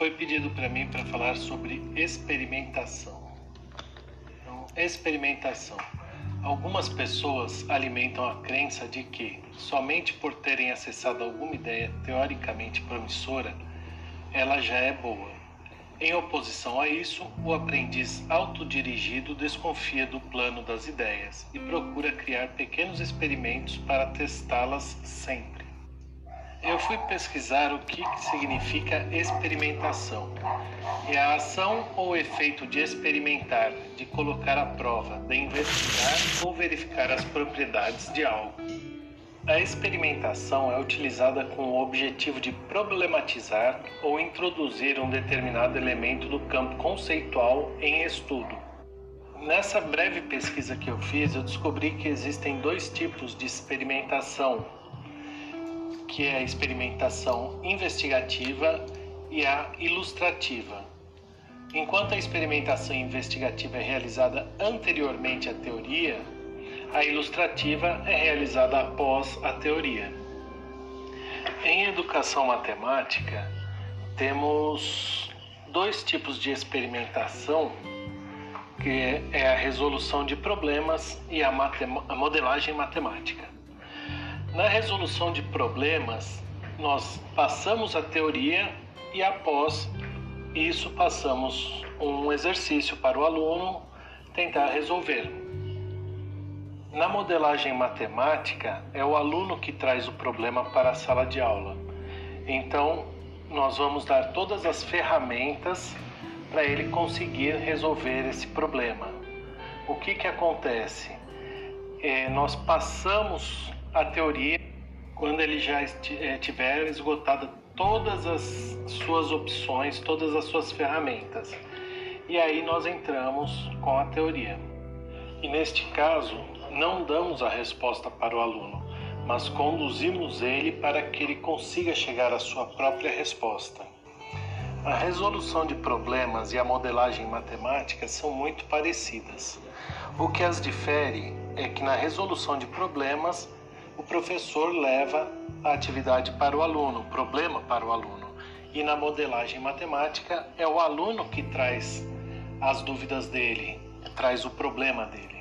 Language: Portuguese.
foi pedido para mim para falar sobre experimentação. Então, experimentação. Algumas pessoas alimentam a crença de que, somente por terem acessado alguma ideia teoricamente promissora, ela já é boa. Em oposição a isso, o aprendiz autodirigido desconfia do plano das ideias e procura criar pequenos experimentos para testá-las sempre. Eu fui pesquisar o que significa experimentação. É a ação ou efeito de experimentar, de colocar à prova, de investigar ou verificar as propriedades de algo. A experimentação é utilizada com o objetivo de problematizar ou introduzir um determinado elemento do campo conceitual em estudo. Nessa breve pesquisa que eu fiz, eu descobri que existem dois tipos de experimentação, que é a experimentação investigativa e a ilustrativa. Enquanto a experimentação investigativa é realizada anteriormente à teoria, a ilustrativa é realizada após a teoria. Em educação matemática, temos dois tipos de experimentação, que é a resolução de problemas e a, a modelagem matemática. Na resolução de problemas, nós passamos a teoria e após isso passamos um exercício para o aluno tentar resolver. Na modelagem matemática, é o aluno que traz o problema para a sala de aula. Então, nós vamos dar todas as ferramentas para ele conseguir resolver esse problema. O que, que acontece? É, nós passamos a teoria quando ele já é, tiver esgotado todas as suas opções, todas as suas ferramentas. E aí nós entramos com a teoria. E neste caso, não damos a resposta para o aluno, mas conduzimos ele para que ele consiga chegar à sua própria resposta. A resolução de problemas e a modelagem matemática são muito parecidas. O que as difere é que na resolução de problemas, o professor leva a atividade para o aluno, o problema para o aluno. E na modelagem matemática, é o aluno que traz as dúvidas dele, traz o problema dele.